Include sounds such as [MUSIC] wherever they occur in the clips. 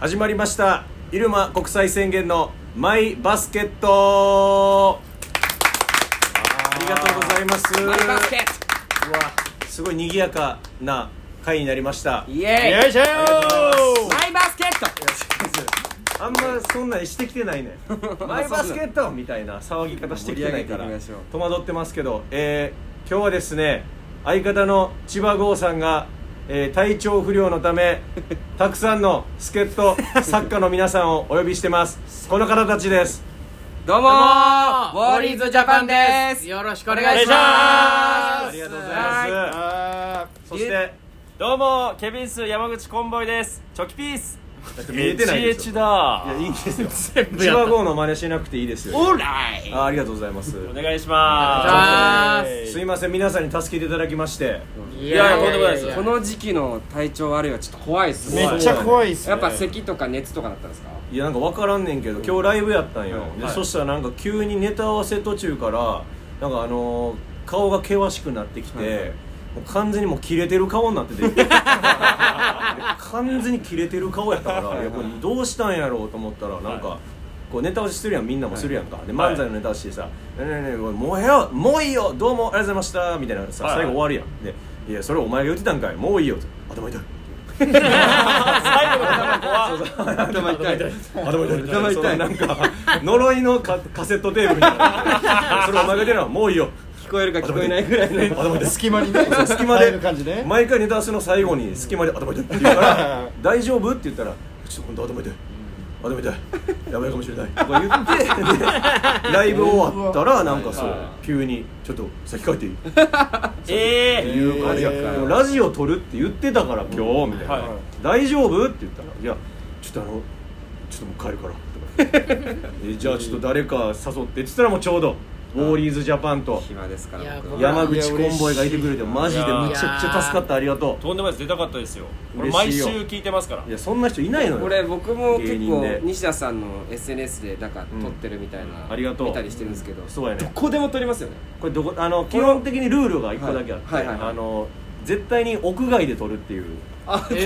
始まりました入間国際宣言のマイバスケット。ありがとうございます。マイバスケッうわすごい賑やかな回になりました。トイエよいしょー。イマイバスケット。あんまそんなんしてきてない [LAUGHS] ね。マイバスケットみたいな騒ぎ方してきてないから戸惑ってますけど、えー今日はですね相方の千葉郷さんが、えー体調不良のため [LAUGHS] たくさんの助っ人作家の皆さんをお呼びしてます。この方たちです。どうもー。ウォーリー。ズジャパンです。よろしくお願いします。ありがとうございます。あそしてどうもケビンス山口コンボイです。チョキピース見えてないですよいやいいんですよ。全部やった。千葉郷の真似しなくていいですよ。オーライ。あありがとうございます。お願いしお願まいします。すいません皆さんに助けていただきまして。いいやとんでもないですこの時期の体調悪いはちょっと怖いっすめっちゃ怖いっすね。やっぱ咳とか熱とかだったんですか？いやなんか分からんねんけど今日ライブやったんよ、ではい。そしたらなんか急にネタ合わせ途中からなんかあのー顔が険しくなってきて、完全にもう切れてる顔になってて。で [LAUGHS] 完全に切れてる顔やったからいやこれどうしたんやろうと思ったらなんか、こうネタ合わせしてるやんみんなもするやんか、ではい。漫才のネタ合わせしてさ「ねえねえねえもうええよもういいよどうもありがとうございました」みたいなさ、はいはい。最後終わるやん。で「いやそれお前が言ってたんかいもういいよ」って「頭痛い」最後の頭痛い。頭痛い。頭痛い。なんか呪い。のカカセットテープみたい。なそれお前が出るのはもうい。い。よ聞こえるか聞こえないぐらいの隙間にね隙間で感じね。毎回ネタ合わせの最後に隙間で頭痛いって言うから「[LAUGHS] 大丈夫?」って言ったら「ちょっと本当頭痛い頭痛いやばいかもしれない」とか言ってでライブ終わったらなんかそうはい急に「ちょっと先帰っていい?」ってええいう感じやえーでもラジオ撮るって言ってたから今日みたいな。はい「大丈夫?」って言ったら「いやちょっとあのちょっともう帰るから」とか。[LAUGHS] えじゃあちょっと誰か誘ってって言ったらもうちょうどウォーリーズジャパンと。暇ですから僕山口コンボイがいてくれてマジでむちゃくちゃ助かったありがととんでもないです。出たかったですよ。俺毎週聞いてますから。ういやそんな人いないのよ。これ僕も結構西田さんの SNS でなんか撮ってるみたいな、ありがとう。見たりしてるんですけど。そうやね。どこでも撮りますよね。これどこあの基本的にルールが1個だけあって、はいはいはい。あの絶対に屋外で撮るっていうあれ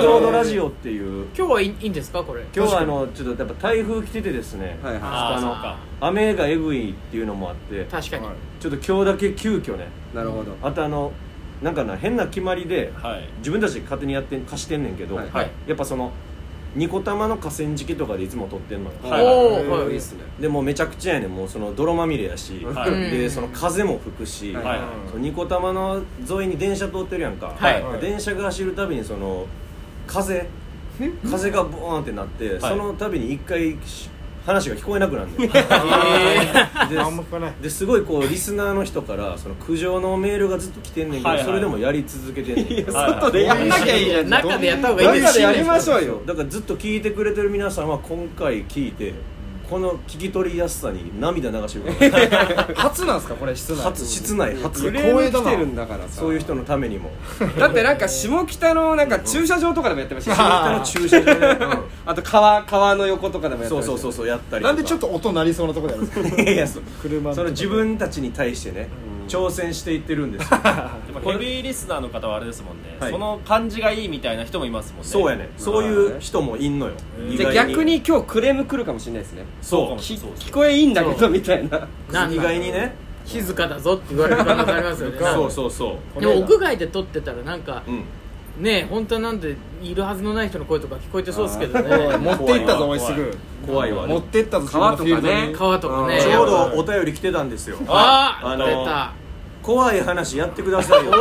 ちょうどラジオっていう。今日はいいいいんですかこれ？今日はあのちょっとやっぱ台風来ててですね、はいはい。あの雨がえぐいっていうのもあって。確かに、ちょっと今日だけ急遽ね。なるほど。あとあのなんかな変な決まりではい。自分たちで勝手にやってん貸してんねんけど、はい。はい。やっぱそのニコ玉の河川敷とかでいつも撮ってんの。よ、はいおー。はいいい。っすねでもうめちゃくちゃやねん。もうその泥まみれやし、はい。でその風も吹くし、はいニコ玉の沿いに電車通ってるやんか、はいはい。電車が走るたびにその風。風がボーンってなって、そのたびに一回し話が聞こえなくなるんだよ。[LAUGHS] であんま聞かない。ですごいこうリスナーの人からその苦情のメールがずっと来てんねんけど、はいはい。それでもやり続けてんねん。外でやんなきゃいいじゃん。中でやった方がいいです中でやりましょうよ。だからずっと聞いてくれてる皆さんは今回聞いてこの聞き取りやすさに涙流してるから。[LAUGHS] 初なんすかこれ室内。初室内初。クレーム来てるんだからさ。そういう人のためにも。だってなんか下北のなんか駐車場とかでもやってましたよ。下の駐車場で、あと川川の横とかでもやってそうそうそううそうやったりなんでちょっと音鳴りそうなとこでやるんですか？[LAUGHS] いやいやそう。車のその自分たちに対してね挑戦していってるんですよ。[LAUGHS] でもヘビーリスナーの方はあれですもんね、はい。その感じがいいみたいな人もいますもんね。そうやね。そういう人もいんのよ。意じゃ逆に今日クレーム来るかもしれないですね。そうきそうそう。聞こえいいんだけどみたいな。意外にね？[LAUGHS] 静かだぞって言われる可能性ありますよね。[LAUGHS] そうそうそう。でも屋外で撮ってたらなんかうんねえ本当はなんでいるはずのない人の声とか聞こえてそうですけどね。持っていったぞおいすぐ。怖い。わ。持っていったぞ川とかね。川とかね。ちょうどお便り来てたんですよ。ああ出た。怖い話やってくださいよ。い。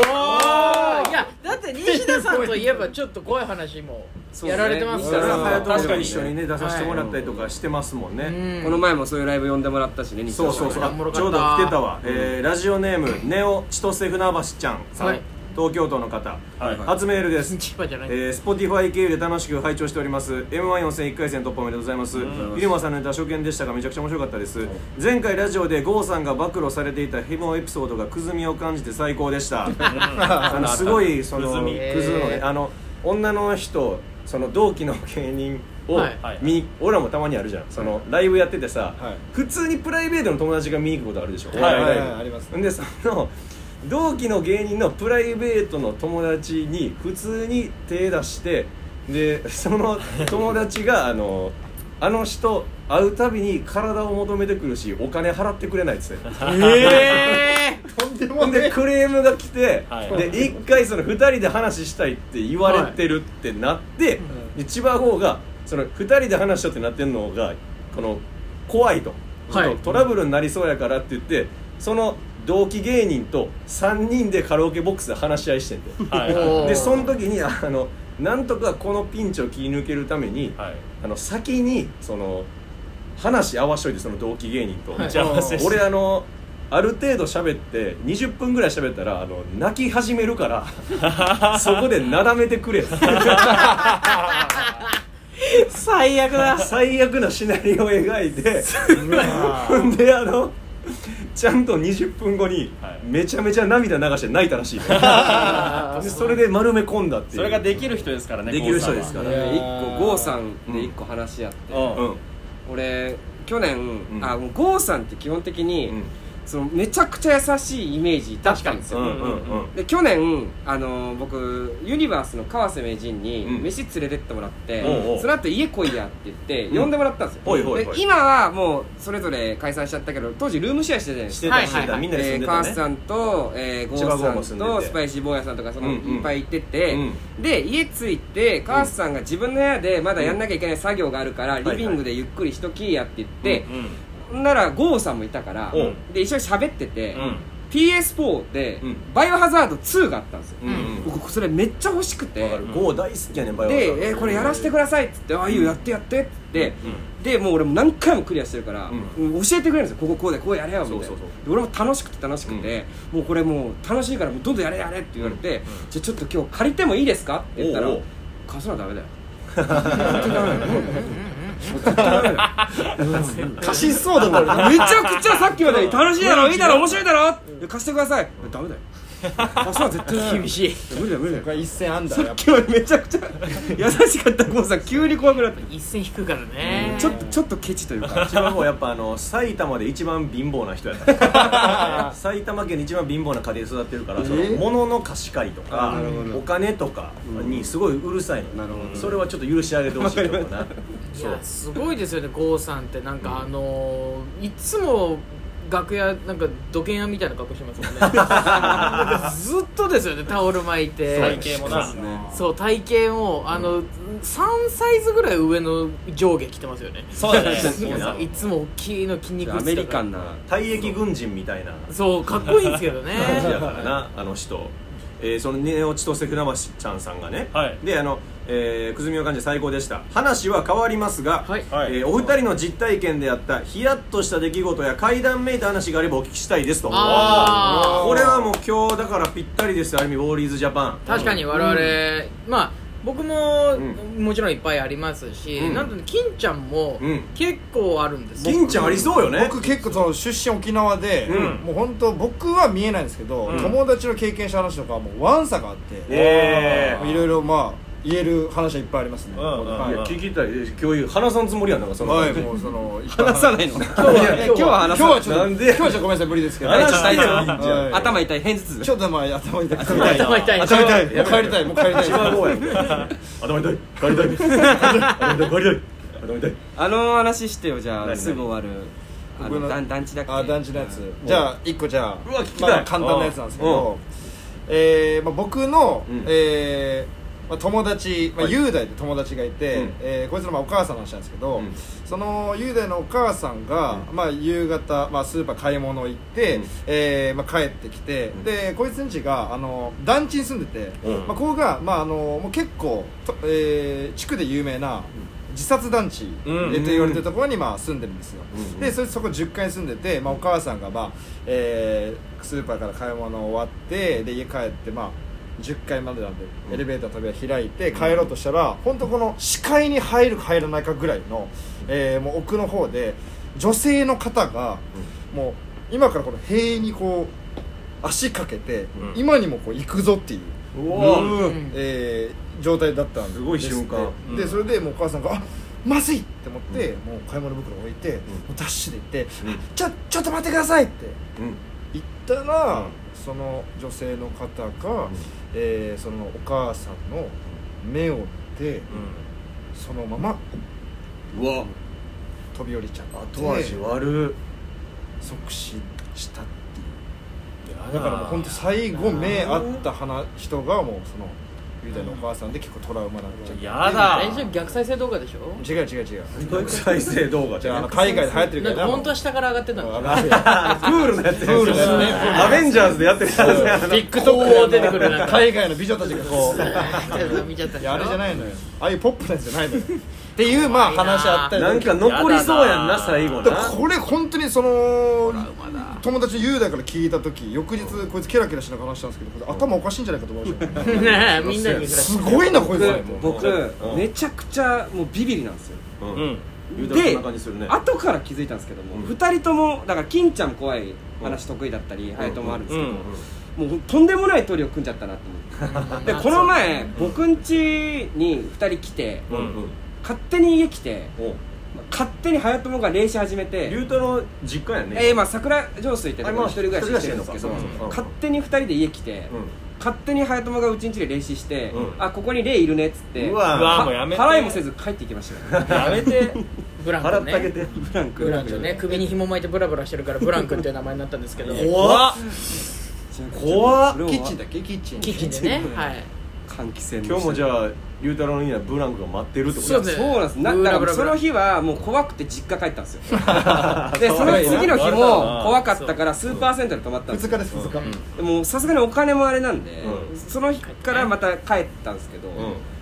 やだって西田さんといえばちょっと怖い話もやられてますから。確かにと一緒にね出させてもらったりとかしてますもんね、うん。この前もそういうライブ呼んでもらったしね西田さん。ちょうど来てたわ、えーラジオネームネオ千歳船橋ちゃんさん、はい東京都の方、はい初メールです。千葉じゃない。えー、Spotify 経由で楽しく拝聴しております。m 1予選1回戦突破おめでとうございます。入間さんのネタ初見でしたがめちゃくちゃ面白かったです。前回ラジオで郷さんが暴露されていたヘモエピソードがくずみを感じて最高でした。[LAUGHS] あのすごいそのくずみ。くずのねあの女の人その同期の芸人をはい。はい。見に俺らもたまにあるじゃん。そのライブやっててさ、はい。普通にプライベートの友達が見に行くことあるでしょ、はい。お笑いライブ。はいはいあります。んでその同期の芸人のプライベートの友達に普通に手出してでその友達があのあの人会うたびに体を求めてくるしお金払ってくれないっつって。えとんでほもねんでクレームが来て、はい。で一回その2人で話したいって言われてるってなって、で千葉郷がその2人で話したってなってんのがこの怖いと、ちょっとトラブルになりそうやからって言ってその同期芸人と3人でカラオケボックスで話し合いしてんで [LAUGHS] はいでその時にあのなんとかこのピンチを切り抜けるために、はい。あの先にその話合わしといてその同期芸人と、はい。俺あのある程度喋って20分ぐらい喋ったらあの泣き始めるから [LAUGHS] そこでなだめてくれ。ー、最悪だ。最悪なシナリオを描いてほん [LAUGHS] であのちゃんと20分後にはい。めちゃめちゃ涙流して泣いたらしい、[LAUGHS] [LAUGHS] でそれで丸め込んだっていう。それができる人ですからねできる人ですから。いや一個郷さんで一個話し合って、うん。うん俺去年、ん。あ郷さんって基本的に、うんそのめちゃくちゃ優しいイメージだったんですよ、うんうんうん。で去年あの僕ユニバースの川瀬名人にうん。飯連れてってもらって、おうおう。その後家来いやって言ってうん。呼んでもらったんですよ、ほいほいほい。で今はもうそれぞれ解散しちゃったけど当時ルームシェアしてたじゃないですか。してたはいはいはい。みんなで住んえー、でたね。川瀬さんと、えー、ゴーさんとスパイシー坊やさんとかその、うんうんいっぱいいてて、うんで家着いて川瀬さんが自分の部屋でまだやんなきゃいけない作業があるから、ん。リビングでゆっくりしときやって言って、うんほんならゴーさんもいたからで一緒に喋ってて、うん。PS4 で、うん。バイオハザード2があったんですよ、うん。うん僕それめっちゃ欲しくて。わかる。ゴー大好きやねんバイオハザード。で、えーこれやらせてくださいっつって「ああいいよやってやって」っつって、でもう俺も何回もクリアしてるから、ううん教えてくれるんですよ。こここうでこうやれよみたいな。そうそうそう。で俺も楽しくて楽しくて、もうこれもう楽しいからもうどんどんやれやれって言われて、じゃあちょっと今日借りてもいいですかって言ったらおうおう。貸すのはダメだよ本当にダメだよ本当にダメだよ [LAUGHS] 貸しそうだなめちゃくちゃさっきまで楽しいだろいいだろ面白いだろ。貸してください。ダメだよ貸すのは絶対。厳しい。無理だよ無理だ。よこれ一線あんださやっっきまでめちゃくちゃ優しかった郷さん急に怖くなって。一線引くからね。ちょっとちょっとケチというか。千葉郷やっぱあの埼玉で一番貧乏な人やった。[LAUGHS] 埼玉県で一番貧乏な家庭で育ってるから、そのえ物の貸し借りとかあなるほど。お金とかにすごいうるさいの、なるほど。それはちょっと許してあげてほしいと思うな。そういやすごいですよね郷さんって。なんかあのーいつも楽屋なんか土建屋みたいな格好してますもんね。なんかずっとですよねタオル巻いて。体型もな。そう体型もあの、3サイズぐらい上の上下着てますよね。そうだね。[LAUGHS] いつも大きいの筋肉アメリカンな。な退役軍人みたいな。そうかっこいいんですけどね。感じやからなあの人、えーそのネオ千歳船橋ちゃんさんがね、はい。であの、えー、くずみを感じ最高でした。話は変わりますが、はい。はい。えーお二人の実体験であったヒヤッとした出来事や階段めいた話があればお聞きしたいですと。これはもう今日だからぴったりです。ある意味ウォーリーズジャパン。確かに我々、まあ僕も、もちろんいっぱいありますし、うん。なんとね金ちゃんもうん。結構あるんですよ、金ちゃんありそうよね。僕結構その出身沖縄で、うん。もう本当僕は見えないんですけど、うん。友達の経験した話とかはもうワンサがあって、え。いろいろまあ言える話はいっぱいありますね、はい。聞きたい。え今日話さんつもりやんなんかそのはいもうその話さないの今日は今日は話さない。今日はちょっとなんで今日はちょっとごめんなさい無理ですけど。話してよはい。頭痛い偏頭痛。ちょっとまあ頭痛い。頭痛い頭痛い。もう帰りたいもう帰りたい。頭痛い。帰りたい。です頭痛い。帰りたい。頭痛い。あの話してよじゃ何あすぐ終わるあ僕のの団団地だっけ？あ団地のやつじゃあ一個じゃあうわ聞きたい。まあ簡単なやつなんですけど。えーまあ僕のうん。えーまあ友達まあはい。雄大って友達がいてうん。えーこいつのまあお母さんの話なんですけどうん。その雄大のお母さんがまあ夕方まあスーパー買い物行ってうん。えーまあ帰ってきてうん。でこいつん家があの団地に住んでてうん。まあここがまああのもう結構とえー地区で有名な自殺団地うん。って言われてるところにまあ住んでるんですよ、うん。でそれそこ10階に住んでて、まあ、お母さんが、まあえースーパーから買い物終わってで家帰って、まあ、10階までなんでうん。エレベーターの扉開いて帰ろうとしたら、本当この視界に入るか入らないかぐらいの、えーもう奥の方で女性の方が、もう今からこの塀にこう足かけて、うん。今にもこう行くぞっていう。うえー状態だったんですすごい瞬間。でそれでもうお母さんが「あまずい!」って思って、もう買い物袋置いて、もうダッシュで行って「うん。あちょちょっと待ってください!」ってうん。言ったら、うんその女性の方が、えーそのお母さんの目をてそのままうわ。飛び降りちゃって後味悪。即死したっていう。だからもう本当最後目合った話人がもうその雄大のお母さんで結構トラウマになっちゃって。やだ。あれじゃ逆再生動画でしょ？違う違う違う。再生動画じゃああの海外で流行ってるなんからか本当は下から上がってたの。あプ [LAUGHS] ールのやつプーやつね。アベンジャーズでやってるやつやな [LAUGHS] TikTok 出てくるな。んか海外の美女たちがこう。[LAUGHS] 見ちゃった。いやあれじゃないのよ。ああいうポップなやつじゃないのよっていうまあ話あったりなんか残りそうやんな最後な。これ本当にその友達雄大から聞いた時翌日こいつケラケラしながら話したんですけどこれ頭おかしいんじゃないかと思いましたよ。ね [LAUGHS] えみんな。にすごいなこいつ。僕うん。めちゃくちゃもうビビりなんですよ。で後から気づいたんですけども、うん。二人ともだから金ちゃん怖い話得意だったり隼人もあるんですけど、うん。もうとんでもないトリを組んじゃったなと思って。で [LAUGHS] この前僕ん家に二人来て、勝手に家来て勝手に隼人が霊視始めて龍太の実家やね。えー、まあ桜上水ってところに一人暮らししてるんですけどあまあ一人暮らししてんのか。そうか勝手に二人で家来て、うん。勝手に隼人がうちんちで霊視して、うん。あここに霊いるねっつってうわうわもうやめて。払いもせず帰っていきましたよ。やめて。ブランクね。払ってあげて。ブランク。ブランクね。首に紐巻いてブラブラしてるからブランクっていう名前になったんですけど。怖っ。怖っ。キッチンだっけ？キッチン。キッチンでね。はい。換気扇今日もじゃあ龍太郎の家にはブランクが待ってるってことそうね。そうなんです。なブだからその日はもう怖くて実家帰ったんですよ。[LAUGHS] でその次の日も怖かったからスーパー銭湯で泊まったんです2よ日です2日。でもさすがにお金もあれなんで、うん。その日からまた帰ったんですけど、ん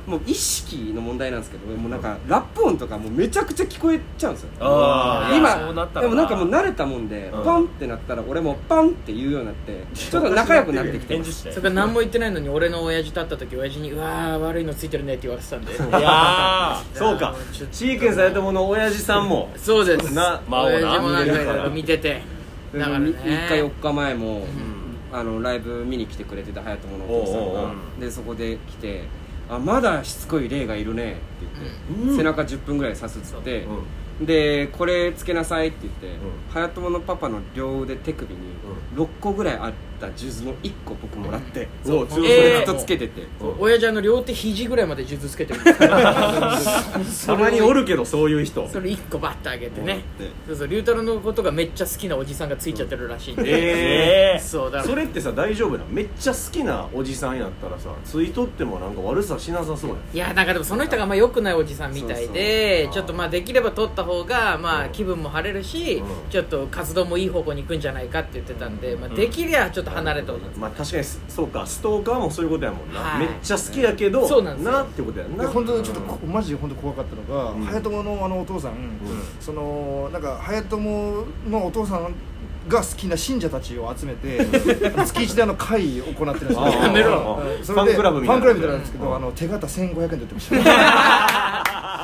もう意識の問題なんですけどもうなんかラップ音とかもうめちゃくちゃ聞こえちゃうんですよ。今でもなんかもう慣れたもんで、うん。パンってなったら俺もパンって言うようになってちょっと仲良くなってきてそれから何も言ってないのに俺の親父と会った時親父に「うわー悪いのついてるね」って言われてたんで。いやそうか。シーケンスやったもの親父さんも。そうです。なまあ親父もなんかい見てるからろいろ見て。だからね。3日4日前も、あのライブ見に来てくれてた隼人のお父さんがおうおうおう。でそこで来て「あまだしつこい霊がいるね」って言って、背中10分ぐらいさすっつって、でこれつけなさいって言ってん。隼人のパパの両腕手首に6個ぐらいあった数珠の1個僕もらって、そう。ずっとつけてて、親父あの両手肘ぐらいまで数珠つけてる。[LAUGHS] たまにおるけどそういう人。それ1個バッとあげてね。でそうそう龍太郎のことがめっちゃ好きなおじさんがついちゃってるらしいんで。ええそうだそれってさ大丈夫なめっちゃ好きなおじさんやったらさついとってもなんか悪さしなさそうやいやなんかでもその人があんま良くないおじさんみたいでちょっとまあできれば取った方がまあ気分も晴れるしうん。ちょっと活動もいい方向に行くんじゃないかって言ってたんでまあできりゃちょっと離れと。まあ確かにそうかストーカーもそういうことやもんな、はい。めっちゃ好きやけどそうなんですよ。なってことやんな。で本当にちょっとこマジで本当怖かったのが、うん。隼人のあのお父さん、そのなんか隼人のお父さんが好きな信者たちを集めて [LAUGHS] 月一であの会を行ってるんですよ。そファンクラブみたいなファンクラブみたいなんですけど、あの手形1500円で売ってました [LAUGHS]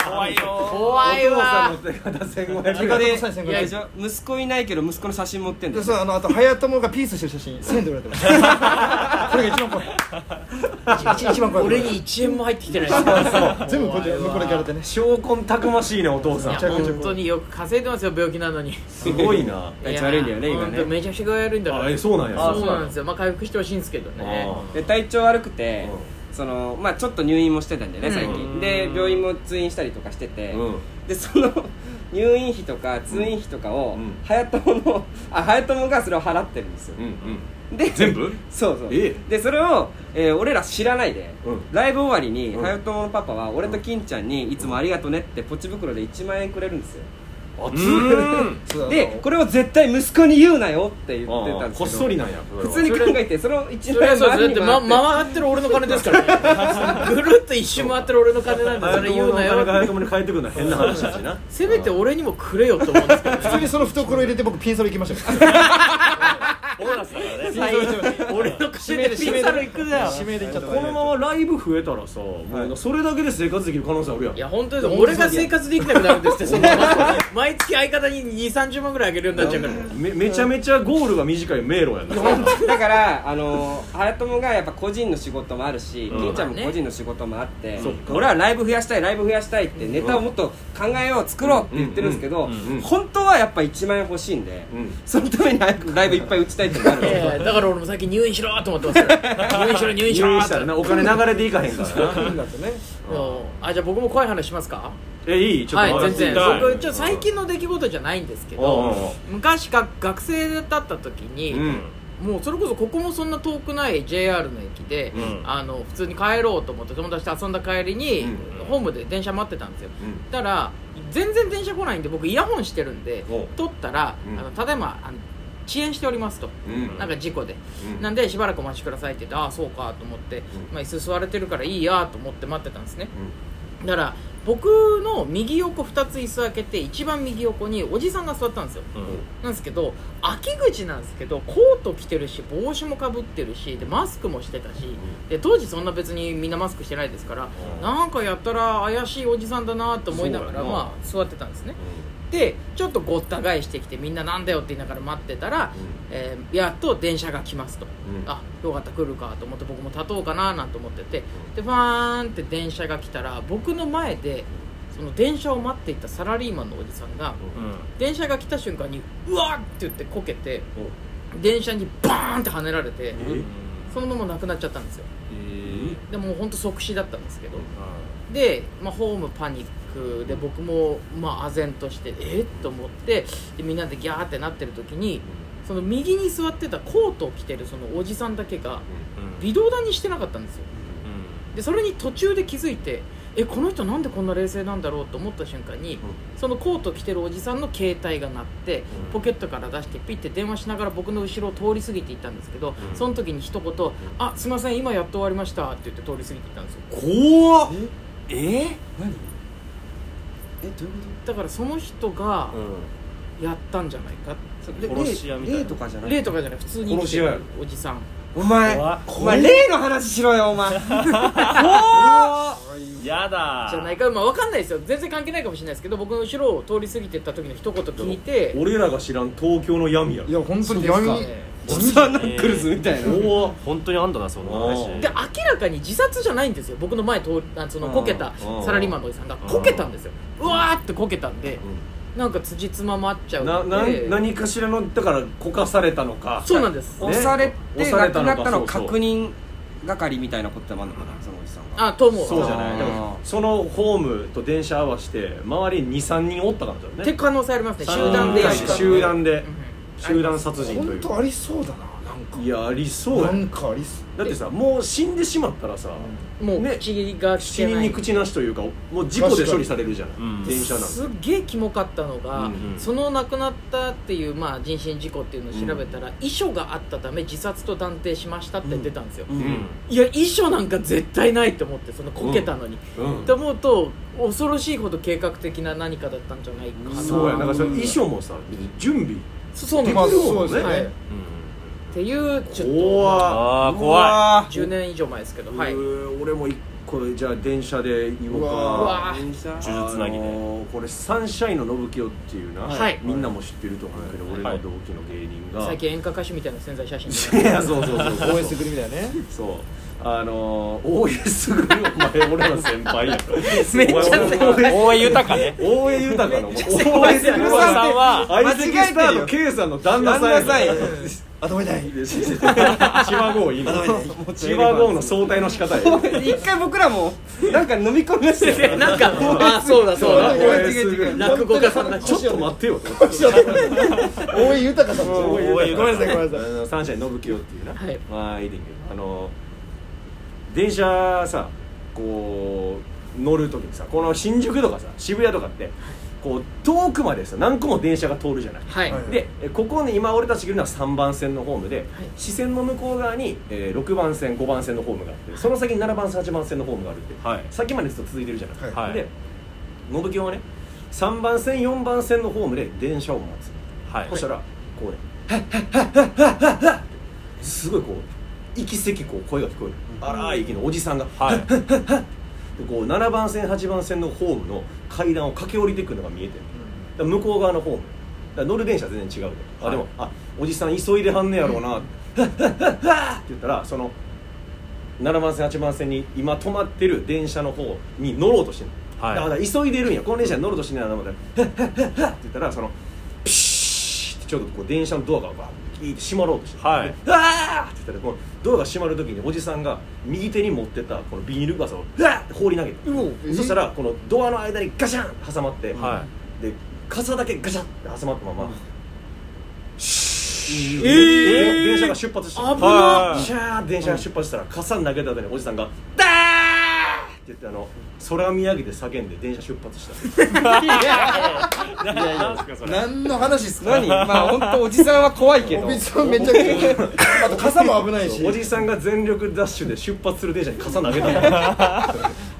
怖いよ怖いわ。お父さんの手形1500円。手形でのサイズ1500いや円じゃあ息子いないけど息子の写真持ってんだそうあのあと隼人がピースしてる写真。1000円で売られてましたこれが一番怖い。一一番怖い。俺に1円も入ってきてない。し全部こうやってこれやられてね。証拠たくましいねお父さん。本当によく稼いでますよ病気なのに。すごいな。体調悪いんだよね今ね。めちゃくちゃ悪いんだから。そうなんや。そうなんですよ。まあ回復してほしいんですけどね。で体調悪くて、うそのまあちょっと入院もしてたんでね最近、うん。で病院も通院したりとかしてて、うん。でその入院費とか通院費とかをうん。隼人のあ隼人がそれを払ってるんですよ。うんうん。で全部？そうそう。えでそれを、えー俺ら知らないで、うん。ライブ終わりにうん。隼人のパパは俺と金ちゃんにいつもありがとねってポチ袋で1万円くれるんですよでこれを絶対息子に言うなよって言ってたんですけど。こっそりなんや普通に考えてそれを1それは万円そうですだって、ま、回回ってる俺の金ですからね。[LAUGHS] ぐるっと一周回ってる俺の金なんでそれ言うなよ。早友に帰ってくるのは変な話だしなせめて俺にもくれよと思うんですけど。普通にその懐入れて僕ピンサロ行きました [LAUGHS] よボーナスだからね。俺の金でピンサロ行くなよ。指名で行っちゃった。このままライブ増えたらさもうそれだけで生活できる可能性あるやん。いや本当です俺が生活できなくなるんですってその [LAUGHS] 毎月相方に2 3 0万ぐらいあげるようになっちゃうから。めめちゃめちゃゴールが短い迷路やな。だからあの隼友がやっぱ個人の仕事もあるし、うん。金ちゃんも個人の仕事もあって、俺はライブ増やしたいライブ増やしたいってネタをもっと考えよう作ろうって言ってるんですけど、本当はやっぱ1万円欲しいんで、うん。そのために早くライブいっぱい打ちたいってなるいやいやだから俺も最近入院しろと思ってますよ。入院しろ入院しろっ入院してたらなお金流れていかへんからな。あじゃあ僕も怖い話しますか？えいい？ちょっとはい全然。聞きたい。僕ちょっと最近の出来事じゃないんですけど昔が学生だった時に、うん。もうそれこそここもそんな遠くない JR の駅で、うん。あの普通に帰ろうと思って友達と遊んだ帰りに、うん。ホームで電車待ってたんですよ、うん。たら全然電車来ないんで僕イヤホンしてるんでお取ったら、うん。あのただいまあの遅延しておりますと、うん。なんか事故で、うん。なんでしばらくお待ちくださいって言ってああそうかと思って、まあ、椅子座れてるからいいやと思って待ってたんですね。だから僕の右横2つ椅子開けて一番右横におじさんが座ったんですよ。なんですけど秋口なんですけどコート着てるし帽子もかぶってるしでマスクもしてたしで当時そんな別にみんなマスクしてないですからなんかやったら怪しいおじさんだなと思いながらまあ座ってたんですねでちょっとごった返してきてみんななんだよって言いながら待ってたら、えーやっと電車が来ますと、うん。あよかった来るかと思って僕も立とうかななんて思っててでファーンって電車が来たら僕の前でその電車を待っていたサラリーマンのおじさんが電車が来た瞬間にうわっって言ってこけて電車にバーンって跳ねられてえ？そのまま亡くなっちゃったんですよ。えでも本当即死だったんですけど。で、まあ、ホームパニックで僕もまあ唖然としてえっ？と思ってでみんなでギャーってなってる時にその右に座ってたコートを着てるそのおじさんだけが微動だにしてなかったんですよ。でそれに途中で気づいてえこの人なんでこんな冷静なんだろうと思った瞬間に、そのコート着てるおじさんの携帯が鳴って、ポケットから出してピッて電話しながら僕の後ろを通り過ぎていったんですけど、その時に一言「あすいません今やっと終わりました」って言って通り過ぎていったんですよ。怖っ。え？何？えどういうこだからその人がやったんじゃないか？と殺し屋みたいな。例とかじゃない？例とかじゃない。普通に生きてる殺し屋やおじさん。お前お前例の話しろよお前。[LAUGHS] やだ。じゃないか。まあ分かんないですよ。全然関係ないかもしれないですけど僕の後ろを通り過ぎてった時の一言聞いて。俺らが知らん東京の闇やいや本当に闇。ですか。おっさんナックルズみたいな。怖っ。本当にあんだなそんな話。うんで明らかに自殺じゃないんですよ。僕の前通りあそのこけたうんサラリーマンのおじさんが。こけたんですようわーってこけたんでなんか辻褄も合っちゃうななで何かしらのだからこかされたのか。そうなんです。押されて押されたのか亡くなったの確認係みたいなこともあるのかなそのおじさんがあと思う。そうじゃない。あー。だからそのホームと電車合わせて周りに23人おったからだよねって可能性ありますね。三集団で集団でうん集団殺人という本当ありそうだなかいやありそうや。なんかありそう。だってさもう死んでしまったらさもうね口が聞死けない。人に口なしというかもう事故で処理されるじゃん。うん。電車なんすっげえキモかったのが、うんうん。その亡くなったっていう、まあ、人身事故っていうのを調べたら、遺書があったため自殺と断定しましたって出たんですよ、うん。うん。いや遺書なんか絶対ないと思ってそのこけたのに、うん。って思うと恐ろしいほど計画的な何かだったんじゃないかな。そうや。なんかそれ衣装もさ準備そそうなんまあですよそうですね、はいっていうちょっと。あー怖10年以上前ですけどはい。うー俺も一個じゃあ電車で言おうか。うわうわ電車？数珠つなぎであのーこれサンシャインの信清っていうな、はい。みんなも知ってると思うけど、俺の同期の芸人が、最近演歌歌手みたいな潜在写真。出いやそうそうそうそう。応援してくれみたいなねそう。あのー、大江すぐるお前俺の先輩やめっちゃ先輩輩大江豊ね。大江豊の先大江すぐさんは相席スターの K さんの旦那さんや旦那さんやあどめだい千葉郷いい。の千葉郷の相対の仕方や。一回僕らもなんか飲み込みましたよ。[LAUGHS] なんかあそうだそうだ。落語家さんだちょっと待ってよ。大江豊さんごめんなさいごめんなさいあのサンシャイン信清っていうな、はい。まあいいねんけどあの電車さこう乗る時にさこの新宿とかさ渋谷とかってこう遠くまでさ何個も電車が通るじゃない、はい。はい。でえここに今俺たちがいるのは3番線のホームで、視線の向こう側に、えー6番線5番線のホームがあってその先に7番線8番線のホームがあるって、はい。先までずっと続いてるじゃない、はい。で信清はね3番線4番線のホームで電車を待つはい。そしたらこうね「はっはっはっはっはっはっはってすごいこう息せきこう声が聞こえる。荒い息のおじさんが。はい。で [LAUGHS] こう7番線8番線のホームの階段を駆け下りていくのが見えてる。向こう側のホーム。だ乗る電車は全然違うで、あでもあおじさん急いではんねやろうな、はっはって言ったらその7番線8番線に今止まってる電車の方に乗ろうとしてるはい。だから急いでるんや。この電車に乗ろうとしてんやなと思って「はっはっはっは」[LAUGHS] って言ったらそのピシーってちょっとこう電車のドアがバーってキーって閉まろうとして、はい。でうわーって言ったらこのドアが閉まる時におじさんが右手に持ってたこのビニール傘をうわーって放り投げたえそしたらこのドアの間にガシャンって挟まって、はで傘だけガシャンって挟まったまま、シューえー。電車が出発して危なシャー電車が出発したら傘投げた後におじさんが「ダー!」って言ってあの空見上げて叫んで電車出発した。何の話ですか？何？まあ本当おじさんは怖いけど。おじさんめちゃくちゃあと傘も危ないしおじさんが全力ダッシュで出発する電車に傘投げたの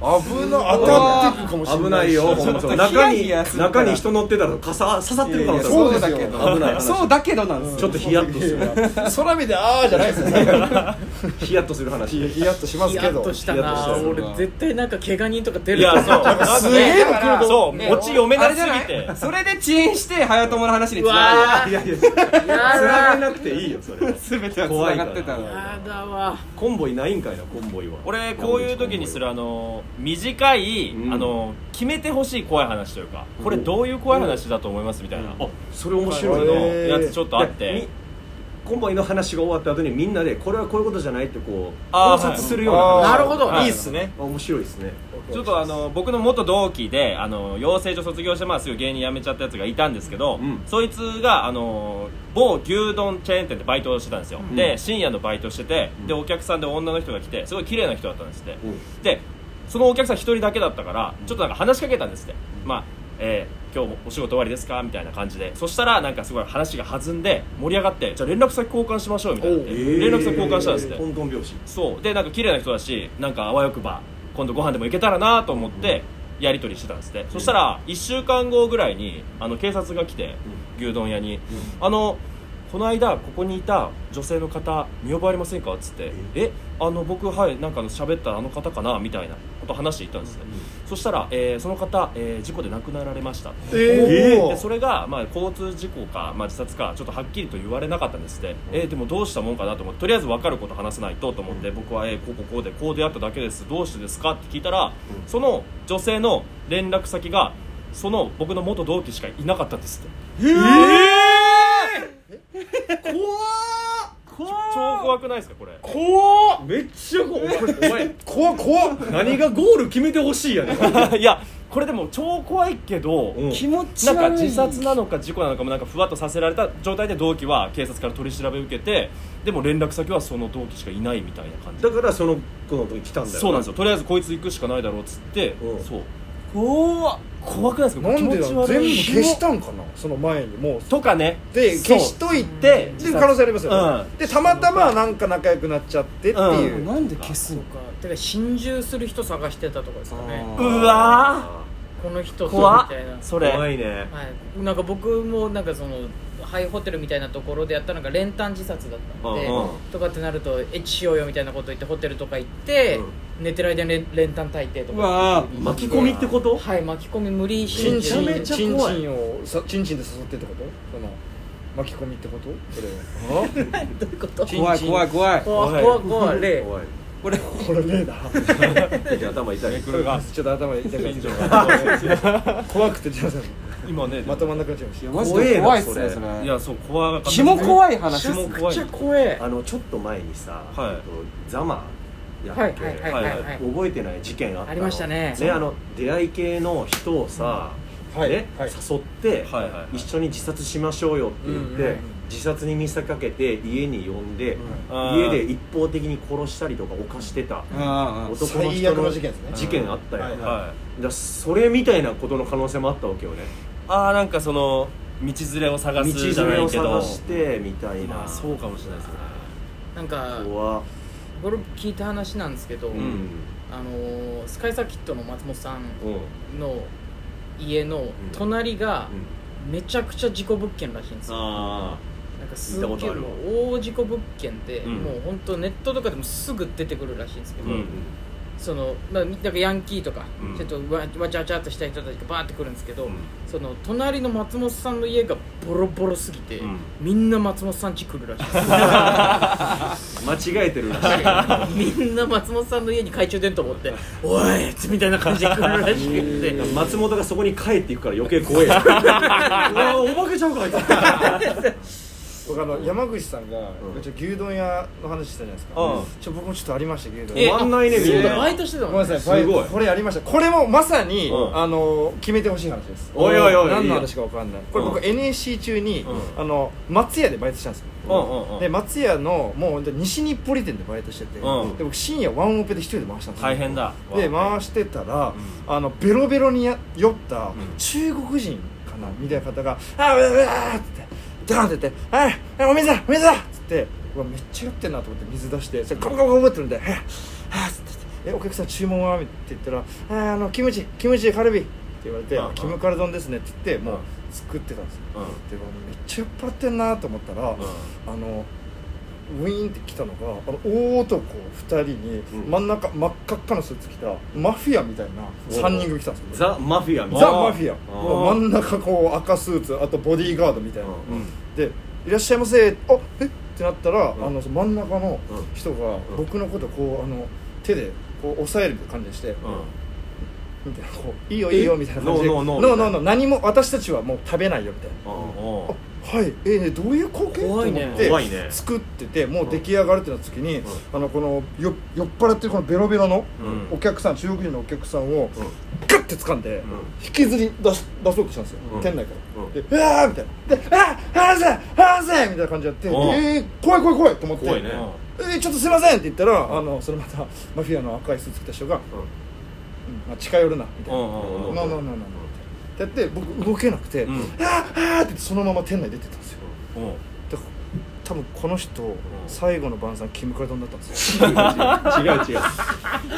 危な当たってかもしれない危ないよ中に中に人乗ってたら傘刺さってる可能性あるそうだけど。危ない話。そうだけどなんですよ。ちょっとヒヤッとする。空見であーじゃないですよね。ヒヤッとする話。ヒヤッとしますヒけど。ヤッとしたヒヤッとしたな俺絶対なんか怪我人とか出るいやそう。すげえの来るとそう。ねオチ読めなすあれじゃない？ぎてそれで遅延して早友の話につうわないやいやや繋がだなくていいよそれ。る全てはつながってた。のやだわ。コンボイないんかいなコンボイは。俺こういう時にするあの短い、うん。あの決めてほしい怖い話というかこれどういう怖い話だと思いますみたいな。あそれ面白いへなーやつちょっとあっでて。みコンボイの話が終わった後にみんなでこれはこういうことじゃないってこうあー考察するような。あなるほど。はい。いいっすね。あ面白いですね。ちょっとあの僕の元同期であの養成所卒業してまあすぐ芸人辞めちゃったやつがいたんですけど、うん。そいつがあの某牛丼チェーン店でバイトをしてたんですよ、ん。で深夜のバイトしてて、うん。でお客さんで女の人が来てすごい綺麗な人だったんですって、うん。でそのお客さん一人だけだったからちょっとなんか話しかけたんですって、まあえー今日もお仕事終わりですか？みたいな感じで。そしたらなんかすごい話が弾んで盛り上がってじゃあ連絡先交換しましょうみたいにな。えー。連絡先交換したんですって、トントン拍子そう。でなんか綺麗な人だしなんかあわよくば今度ご飯でも行けたらなと思ってやり取りしてたんですって、そしたら1週間後ぐらいにあの警察が来て、牛丼屋に、あのこの間ここにいた女性の方見覚えありませんか？っつって。えあの僕はいなんか喋ったあの方かな？みたいな。こと話していったんですね、そしたら、えーその方、えー事故で亡くなられました。えでそれが、まあ、交通事故か、まあ、自殺かちょっとはっきりと言われなかったんですって、えーでもどうしたもんかなと思ってとりあえず分かること話さないとと思って僕は、えーこうこうこうでこう出会っただけです。どうしてですかって聞いたら、その女性の連絡先がその僕の元同期しかいなかったんですって超怖くないですかこれ？怖っ。めっちゃ怖い。お [LAUGHS] 前怖っ怖っ。何がゴール決めてほしいやねん。[LAUGHS] いやこれでも超怖いけど、うん。気持ちなんい自殺なのか事故なのかもなんかふわっとさせられた状態で同期は警察から取り調べ受けてでも連絡先はその同期しかいないみたいな感じ。だからその子の時来たんだよそうなんですよ。とりあえずこいつ行くしかないだろうっつって、うん。そう怖っ。怖くないですか？なんでだ？気持ち悪い。全部消したんかな？その前にもう。とかね。でそう。消しといてでっていう可能性ありますよね、うん。でたまたまなんか仲良くなっちゃってっていう、なんで消すのか。てか心中する人探してたとかですかね。うわこの人とみ怖っ。たいな。それ。怖いね。はい、なんか僕もなんかそのハイホテルみたいなところでやったのが練炭自殺だったんで、うんうん。とかってなるとエッチしようよみたいなこと言ってホテルとか行って、寝てる間に練練炭炊いてとわっていう巻き込みってこと？はい巻き込み無理チンチン心中めちゃチン怖い。チンをさチンチンで誘ってってこと？その巻き込みってこと？これ。は [LAUGHS] どういうこと？チン怖い怖い怖い。怖い怖い怖い例怖いこれ。これねえだ頭痛い。ちょっと頭痛くなっちゃう怖くてじゃあ。今ね。まとまんなくなっちゃいましいやマジで怖いっすねそれ。いやそう怖かったキモ怖い話キモ怖い。めっちゃ怖えあのちょっと前にさ、はい。えっとザマやはいって、はいはいはい、はい覚えてない事件あったの。ありましたね。あの出会い系の人をさ、はい。ねはい。誘って、はいはいはい。一緒に自殺しましょうよって言って、うんうん自殺に見せかけて家に呼んで、家で一方的に殺したりとか犯してたああ。男の最悪人のの事件ですね。事件あったよ、はいだそれみたいなことの可能性もあったわけよね。ああなんかその道連れを探道すじゃな連れをいけど探してみたいな、まあそうかもしれないですね。なんかこれ聞いた話なんですけど、うん。あのースカイサーキットの松本さんうん。の家の隣がうん。めちゃくちゃ事故物件らしいんですよかすっげえ大事故物件で、うん。もう本当ネットとかでもすぐ出てくるらしいんですけど、うんそのまあ、だからヤンキーとか、うん。ちょっとわわちゃわちゃっとした人たちがバーって来るんですけど、うん。その隣の松本さんの家がボロボロすぎて、うん。みんな松本さん家来るらしいです。[LAUGHS] 間違えてるらしい。みんな松本さんの家に懐中電灯持って「おい!」みたいな感じで来るらしくて。松本がそこに帰っていくから余計怖い [LAUGHS] お化けちゃうかあいつ [LAUGHS] 僕あの山口さんが、うん。ちょ牛丼屋の話したじゃないですか、うん。ちょ僕もちょっとありました牛丼。終わんないねみんなだバイトしてたのごめんなさいこれありました。これもまさに、うん。あの決めてほしい話です。おいおいおい。何の話か分かんない。これ僕うん NSC 中に、うん。あの松屋でバイトしたんですよ。うんうんうん。で松屋のもう西日暮里店でバイトしてて、うん。で僕深夜ワンオペで一人で回したんですよ。大変だ。で回してたら、あのベロベロにや酔った中国人かなみたいな方が「あうわうわ」ってダーンって言って「はいはいお水だお水だ!」っつってうわめっちゃ酔ってんなと思って水出してそれガブガブガブってるんで「はっはっ」つってえお客さん注文は?」って言ったら「ああのキムチキムチカルビ」って言われてうんうん「キムカル丼ですね」って言ってもううん作ってたんですようんでもめっちゃ酔っ払ってんなと思ったら、んあのウィーンって来たのがあの大男2人にうん。真ん中真っ赤っかのスーツ着たマフィアみたいな3人組来たんですよ。ザ・マフィア。みたいザ・なマフィア。真ん中こう赤スーツあとボディーガードみたいな、うんで「いらっしゃいませ」あえ？ってなったら、うん。あの真ん中のうん。人が僕のことこうあの手でこう押さえる感じでして、みたいな。こう「いいよいいよ」みたいな感じで「ノーノーノーノーノーノー。何も私たちはもう食べないよ」みたいな。はい。えーね、どういう光景？怖いね。と思って作っててもう出来上がるってなった時に、あのこのよ酔っ払ってるこのベロベロのうん。お客さん、中国人のお客さんをうん。ガッて掴んで、引きずり出し出そうとしたんですよ、うん。店内から、うん。で「うわー!」みたいな。で「あー離せ離せ!」みたいな感じでやって「うん。えー、怖い怖い怖い!」と思って。怖いね。えーちょっとすいません」って言ったら、あのそれまたマフィアの赤いスーツ着た人が「うんまあ、近寄るな」みたいな「うんうんうん。なあなあなあなあ」ってやって僕動けなくて「うん。あーあー!」ってそのまま店内出てたんですよ。多分この人、最後の晩餐キムカルドンだったんですよ。違う違う。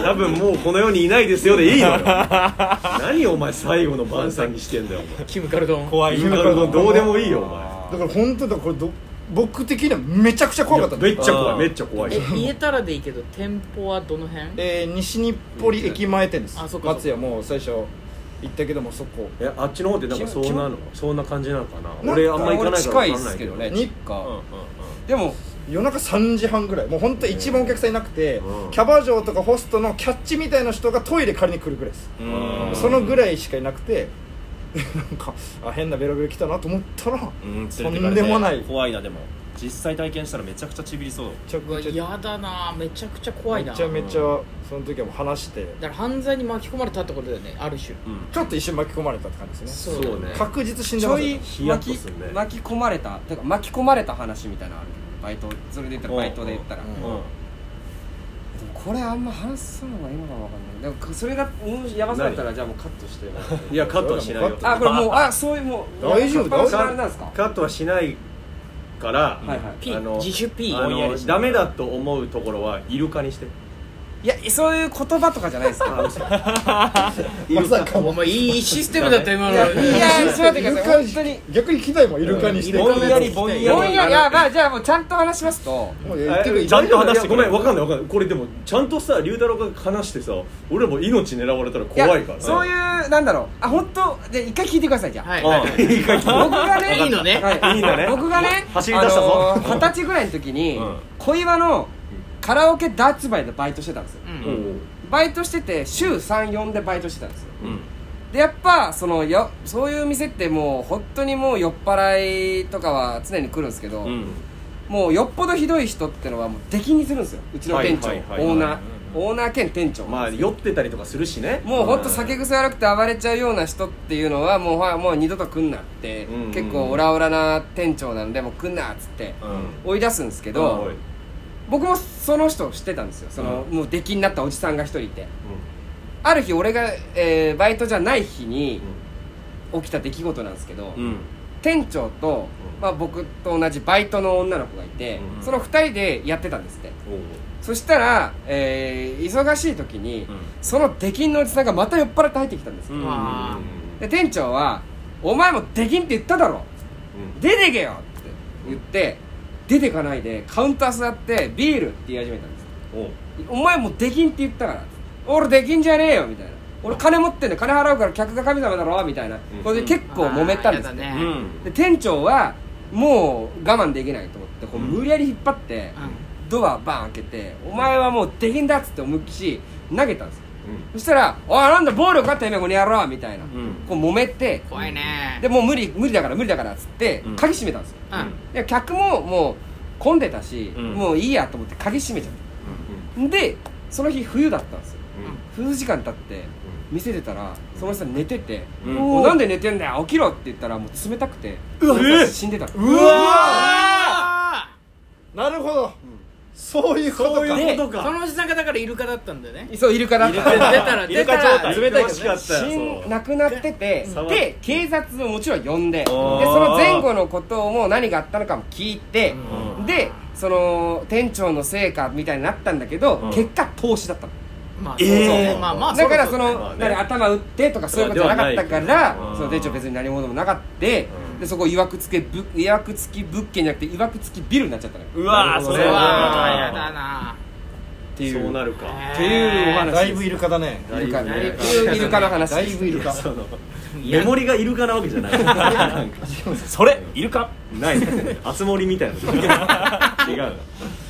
多分もうこの世にいないですよでいいのよ。[LAUGHS] 何お前最後の晩餐にしてんだよお前。キムカルドン怖い。キムカルドンどうでもいいよお前。だから本当だこれど僕的にはめちゃくちゃ怖かったんですめっちゃ怖いめっちゃ怖い。え言えたらでいいけど店舗はどの辺？えー、西日暮里駅前店です。あそっかそっか。松屋もう最初行ったけどもそこ。えあっちの方ってなんかそんなの？そんな感じなのかな？なんか俺あんま行かないから近いで分かんないけど。すけどねに実家うんうん。でも夜中3時半ぐらい。もう本当一番お客さんいなくて、うん。キャバ嬢とかホストのキャッチみたいな人がトイレ借りに来るぐらいです、うんうん。そのぐらいしかいなくてなんかあ変なベロベロ来たなと思ったらうんとんでもない。怖いなでも。実際体験したらめちゃくちゃちびりそう。めちゃうわくちゃ嫌だなめちゃくちゃ怖いな。めちゃめちゃその時はもう話して。だから犯罪に巻き込まれたってことだよねある種。うん。ちょっと一瞬巻き込まれたって感じですね。そうね。確実死んでますよちょいヒヤッと巻きするね巻き込まれたてか巻き込まれた話みたいなのあるバイトそれで言ったらバイトで言ったら、うん。でもこれあんま話すのがいいのかわかんないでもそれがうんやばそうだったらじゃあもうカットしていやカットはしないよ。あこれもうあそういうもう大丈夫？カットのあれなんですか？カットはしないからはいはい。P あの自主てのダメだと思うところはイルカにしていやそういう言葉とかじゃないです。か [LAUGHS] まさかお前いいシステムだった今の。いやいやちょっと待ってください本当に。逆に聞きたいもんイルカにして。ぼんやりぼんやり。ぼんやりあまあじゃあもうちゃんと話しますと。ちゃんと話していやごめんわかんないわかんない。これでもちゃんとさ龍太郎が話してさ俺らも命狙われたら怖いから。やそういうなんだろう。あ本当で一回聞いてくださいじゃあ、はい。ああい。い僕がねいいのね。僕がね走り出したぞ。あのー二十歳ぐらいの時に、うん。小岩のカラオケダーツバイでバイトしてたんですよ。うん。バイトしてて週34でバイトしてたんですよ。うん。でやっぱそのよそういう店ってもう本当にもう酔っ払いとかは常に来るんですけど、うん。もうよっぽどひどい人ってのはもう出禁にするんですよ。うちの店長、はいはいはい。オーナー。オーナー兼店長、まあ酔ってたりとかするしね。もうほんと酒癖悪くて暴れちゃうような人っていうのはもうはもう二度と来んなって、うん。うん結構オラオラな店長なんでもう来んなっつってうん。追い出すんですけおどい僕もその人を知ってたんですよ。その、もう出禁になったおじさんが一人いて。うある日俺が、えーバイトじゃない日に起きた出来事なんですけど、うん。店長と、まあ、僕と同じバイトの女の子がいて、うん。その二人でやってたんですって。そしたら、えー忙しい時に、うん。その出禁のおじさんがまた酔っ払って入ってきたんですよ、うん。あで店長は「お前も出禁って言っただろ。うん。出てけよ!」って言って出てかないでカウンター座ってビールって言い始めたんです。お前もう出禁って言ったから。俺出禁じゃねえよみたいな。俺金持ってんだ金払うから客が神様だろみたいな。うん。これで結構揉めたんですよね。うん。で店長はもう我慢できないと思ってこう無理やり引っ張ってドアバーン開けて「お前はもう出禁だ」っつって思いっきし投げたんですよそしたら「おいなんだ暴力あったよねこの野郎」みたいな、ん。こう揉めて。怖いね。でもう無理無理だから無理だからっつってうん。鍵閉めたんですよ、うん。で客ももう混んでたし、うん。もういいやと思って鍵閉めちゃった、でその日冬だったんですよ、数時間経って店出たらその人寝てて「うんもうなんで寝てんだよ起きろ」って言ったらもう冷たくて死んでたのうわなるほど、そういうことか。そういうことーそかのおじさんがだからイルカだったんだよね。そうイルカ。だった出たらイルカ。出たら状態冷たいけどねしかった死よん亡くなっててで警察をもちろん呼んででその前後のことも何があったのかも聞いてうん。でその店長のせいかみたいになったんだけどうん。結果投資だったの。まあえー。そうねまあまあだからその、まあね。何頭打ってとかそういうことじゃなかったからその店長別に何者もなかって、でそこいわくつけぶいわくつき物件じゃなくていわくつきビルになっちゃったのよ。うわーそれはーやだな。っていう。そうなるか。っていうお話。だいぶイルカだね。イルカだいぶっていうイルカの話。だいぶイルカ。そのメモリがイルカなわけじゃない。なんかそれイルカ？ない。あつ森みたいな。[LAUGHS] 違う。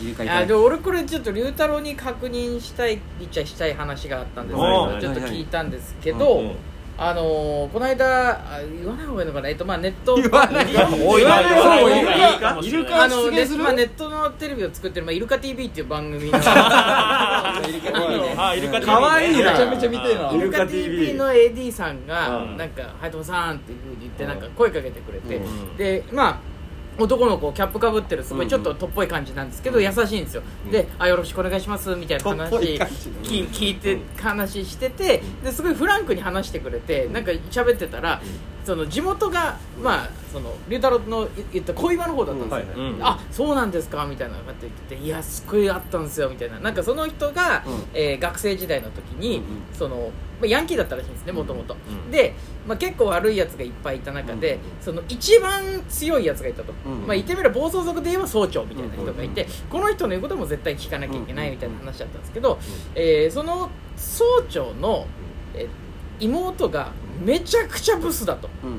イルカいたあで俺これちょっと龍太郎に確認したい言っちゃしたい話があったんですけどちょっと聞いたんですけど、うんあのー、この間あ言わない方がいいのかな？えっとまあネット。言わない方がいい言わない方がいいかも。しれないイルカあのネ,、まあ、ネットのテレビを作ってる、まあ、イルカ TV っていう番組のあイルカ TV ねかわいいなめちゃめちゃ見てえなイルカ TV の AD さんがうんなんか「はいともさん」っていうふうに言ってなんか声かけてくれて、うんでまあ男の子キャップかぶってるすごうんいちょっととっぽい感じなんですけど、優しいんですよ、であ「よろしくお願いします」みたいな話。とっぽい感じき聞いて話しててですごいフランクに話してくれてなんか喋ってたらその地元がまあその龍太郎の言った小岩の方だったんですよ、はいはい。うん。あそうなんですかみたいなこと言ってていやすっごいあったんですよみたいな。なんかその人が、うん。えー学生時代の時に、うんうん。そのまあヤンキーだったらしいんですねもともとうんで、まあ、結構悪いやつがいっぱいいた中で、うんその一番強いやつがいたと、うんまあ、言ってみれば暴走族で言えば総長みたいな人がいて、この人の言うことも絶対聞かなきゃいけないみたいな話だったんですけど、えーその総長の、えー妹がめちゃくちゃブスだと。うんう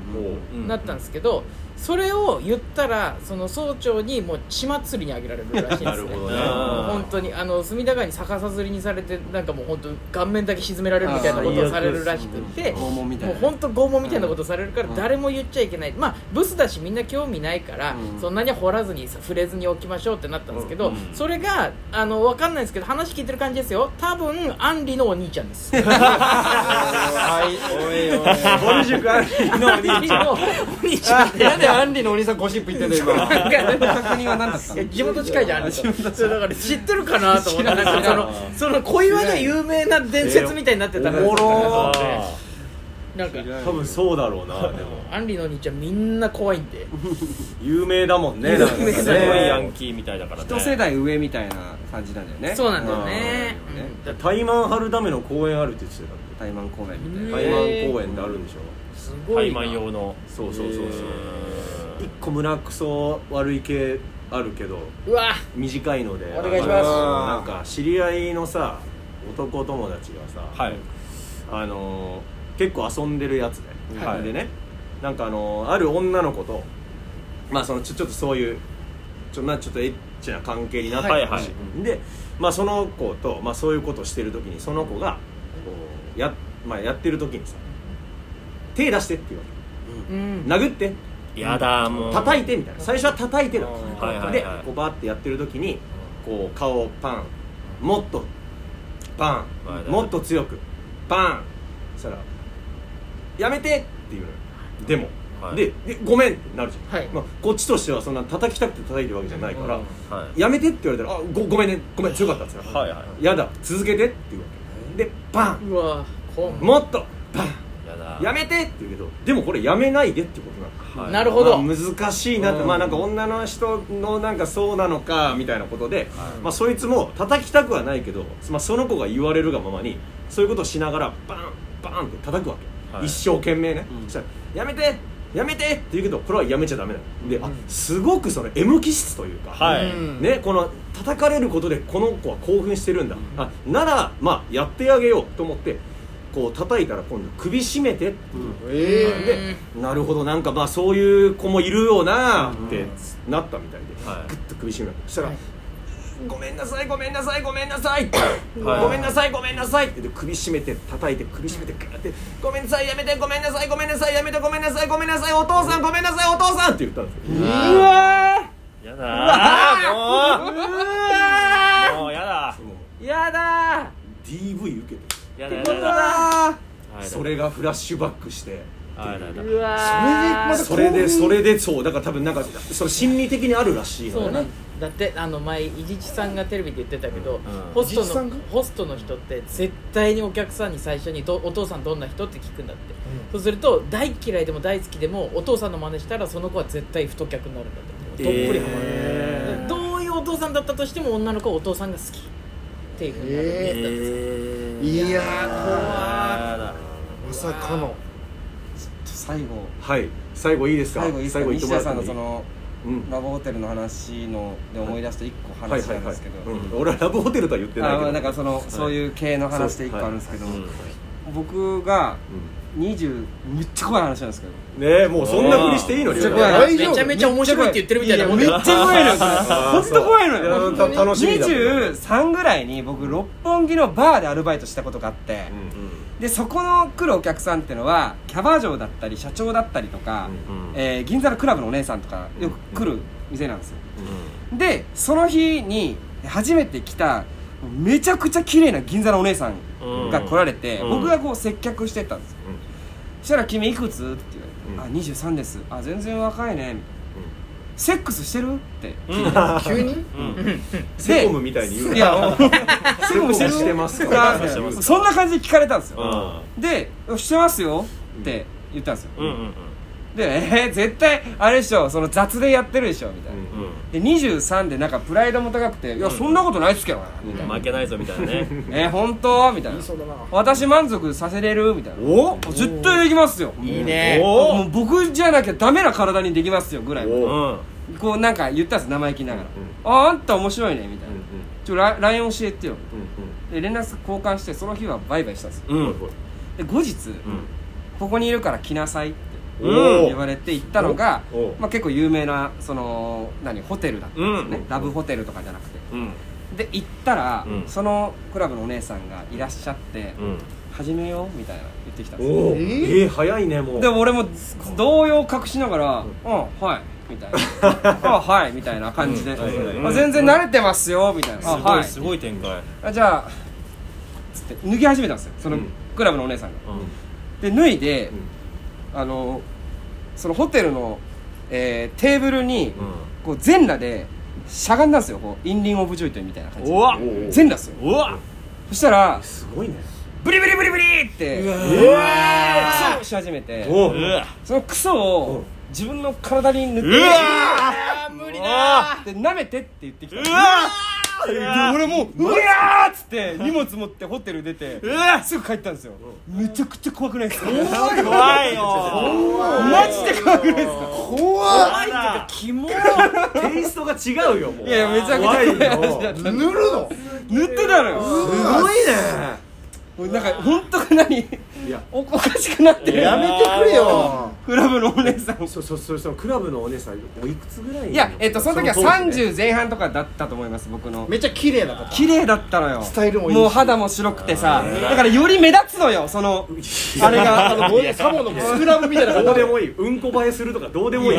ん。うん。なったんですけどそれを言ったらその総長にもう血祭りにあげられるらしいんですね。なるほどね。本当に。あの隅田川に逆さずりにされてなんかもう本当顔面だけ沈められるみたいなことをされるらしくて拷問みたいな。もう本当拷問みたいなことされるから誰も言っちゃいけない、まあブスだしみんな興味ないから、うん。そんなに掘らずにさ触れずにおきましょうってなったんですけど、うん。それがあの分かんないですけど話聞いてる感じですよ。多分アンリのお兄ちゃんです。は [LAUGHS] いおいおいぼる塾アンリ兄ちゃんのお兄ちゃんでなんでアンリのお兄さんゴシップ言ってんだよ今。なんか確認は何だったの？地元近いじゃんあれとそうだから知ってるかなと思ってなんかそのその小岩で有名な伝説みたいになってたらおもろなんか。多分そうだろうなでも。アンリのお兄ちゃんみんな怖いんで。有名だもんねなんかね。すごいヤンキーみたいだからね。一世代上みたいな感じなんだよね。そうなんだよね。タイマン張るための公園あるって言ってたタイマン公園みうんたいな。タイマン公園ってあるんでしょ？すごいな。タイマン用の。そうそうそうそう。へ一個胸くそ悪い系あるけどうわ。短いので。お願いします。なんか知り合いのさ男友達がさ、はい。あのー結構遊んでるやつで、はい。でねなんかあのーある女の子とまあそのちょちょっとそういうちょ,、まあ、ちょっとエッチな関係になったらしい、はいはい。で、まあ、その子と、まあ、そういうことしてる時にその子がや,、まあ、やってる時にさ手出してって言うわうん。け殴って。やだもう。叩いてみたいな。最初は叩いてだはいはいはい。でこうバーってやってる時にこう顔をパンもっとパはいンもっと強くパンそしたら「やめて!」って言うのよ。でも、はい。ででごめんってなるじゃん、はい。まあ、こっちとしてはそんな叩きたくて叩いてるわけじゃないから、はい。やめてって言われたら「あごごめんねごめん強かった」っつったらはいはい。やだ続けて」って言うわけでパン。うわもっと。パン。やだ。やめてって言うけどでもこれやめないでってことなのはい。なるほど。まあ難しいなって、うん。まあなんか女の人のなんかそうなのかみたいなことで、まあそいつも叩きたくはないけど、まあ、その子が言われるがままにそういうことをしながらバンバンって叩くわけ、はい。一生懸命ね、うん。そしたら「やめてやめて!」って言うけどこれはやめちゃダメなので、あすごくその M 気質というか、はい。うん。ね、この叩かれることでこの子は興奮してるんだ、あならまあやってあげようと思ってこう叩いたら今度首絞めてってえでなるほどなんかまあそういう子もいるよなってなったみたいで、はい。グッと首絞めた。そしたら、ごめんなさいごめんなさいごめんなさい」ごめんなさいごめんなさい」って言って首絞めて叩いて首絞めてガーって「ごめんなさいやめて。ごめんなさいごめんなさいやめて。ごめんなさいごめんなさい。お父さんごめんなさいお父さん」って言ったんですよ。うわやだー。もう。もうやだ。ーやだ DV 受けて。やだやだやだ。それがフラッシュバックして。はいやだ。やだー。うわーそれでそれでそう。だから多分なんかその心理的にあるらしいのよねだってあの前伊地知さんがテレビで言ってたけど、ん。ホストのホストの人って絶対にお客さんに最初にど「お父さんどんな人?」って聞くんだって、そうすると大嫌いでも大好きでもお父さんの真似したらその子は絶対太客になるんだって。どっぷりハマる、えどういうお父さんだったとしても女の子はお父さんが好きっていうふうになる。んだって、えいやーやだまさかの。最後。はい。最後いいですか？最後いいですか？さんのそのうんラブホテルの話ので思い出した一個話なんですけど、うん。俺はラブホテルとは言ってないけど。あなんかその、そういう系の話で一個あるんですけど、うん僕が20めっちゃ怖い話なんですけど。ねえもうそんなふりしていいのめっちゃ怖い大丈夫めちゃめちゃ面白いって言ってるみたいなめっちゃ怖い。のよそれあー本当怖いのよ。楽しみだ23ぐらいに僕六本木のバーでアルバイトしたことがあって、でそこの来るお客さんっていうのはキャバ嬢だったり社長だったりとか、うんえー銀座のクラブのお姉さんとかよく来る店なんですよ、でその日に初めて来ためちゃくちゃ綺麗な銀座のお姉さんが来られて、うん。僕がこう接客してったんですよ、うん。そしたら「君いくつ?」って言われてうん「あ23です」「あ全然若いね」みたいな「セックスしてる?」って。急に？うん。セコムみたいに言うな。いやもうセコムしてますか？てます。そんな感じで聞かれたんですよ、うん。で「してますよ」って言ったんですよ、うんうんで「えー、絶対あれでしょその雑でやってるでしょ」みたいな、うんで23でなんかプライドも高くて「いやそんなことないっすけどね」みたいな負けないぞみたいなね「えー、本当?」みたいなそうだな「私満足させれる?」みたいなお「絶対できますよ」いいねおもう僕じゃなきゃダメな体にできますよぐらいこうなんか言ったんです生意気ながらうん「ああんた面白いね」みたいな「ちょラ LINE 教えてようん」で連絡交換してその日はバイバイしたんですようんで後日、ここにいるから来なさいってお言われて行ったのがまあ、結構有名なその何ホテルだったんですよね、うん。ラブホテルとかじゃなくて。うん。で行ったら、うん。そのクラブのお姉さんがいらっしゃってうん「始めよう」みたいな言ってきたんですよ。おおええーー早いねもう。でも俺も動揺を隠しながら「うん。はい」みたいな「[LAUGHS] あはい」みたいな感じで、うん。はいはいあ全然慣れてますよ」みたいな「すあはいごい。すごい展開。あじゃあ」つって脱ぎ始めたんですよそのうん。クラブのお姉さんが。うん。で脱いで、うん。あのそのホテルの、えーテーブルにうこう全裸でしゃがんだんですよ。こうインリン・オブ・ジョイトイみたいな感じ。で全裸っすよ。うわ。そしたらすごいね。ブリブリブリブリってうわ。クソをし始めてそのクソを自分の体に塗ってうわ。無理だで舐めてって言ってきた。うわ。で俺もううわーっつって荷物持ってホテル出てうわすぐ帰ったんですよ。めちゃくちゃ怖くないですか？怖いよ。マジで怖くないですか？怖い。っていうかキモテイストが違うよもう。いやいやめちゃくちゃ怖いよ。怖い話だった塗るの？塗ってたのよ。すごいねなんか本当か何？いや。おおかしくなってる。やめてくれよ。クラブのお姉さん。そうそうそうそのクラブのお姉さんおいくつぐらいいやえっとその時はその当時ね30前半とかだったと思います僕の。めっちゃ綺麗な方綺麗だったのよ。スタイルもいいし。もう肌も白くてさだからより目立つのよそのあれが。あのサモのスクラブみたいなどうでもいい。うんこ映えするとかどうでもいい。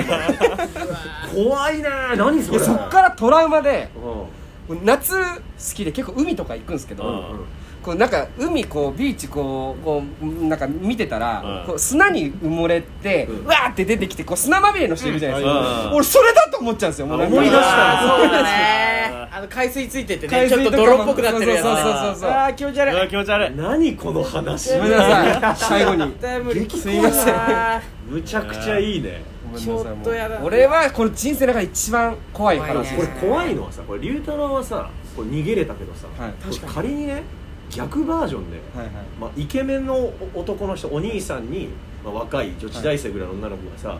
怖いね何それ。そっからトラウマでうん夏好きで結構海とか行くんですけど、うんこうなんか海こうビーチこうこうなんか見てたら、うん。こう砂に埋もれて、うん。わーって出てきてこう砂まみれの人いるじゃないですか、うん。俺それだと思っちゃうんですよ思い出したそうだねあの海水ついててねちょっと海水とかも泥っぽくなってるやつね。そうそうそうそうあー気持ち悪い気持ち悪い何この話ごめんなさい最後に絶対無理すいませんむちゃくちゃいいねちょっとやだ。もう俺はこれ人生の中で一番怖い話。怖いね。これ怖いのはさこれ龍太郎はさこれ逃げれたけどさ、はい。仮にね逆バージョンで、はいはい。まあ、イケメンのお男の人お兄さんに、まあ、若い女子大生ぐらいの女の子がさ、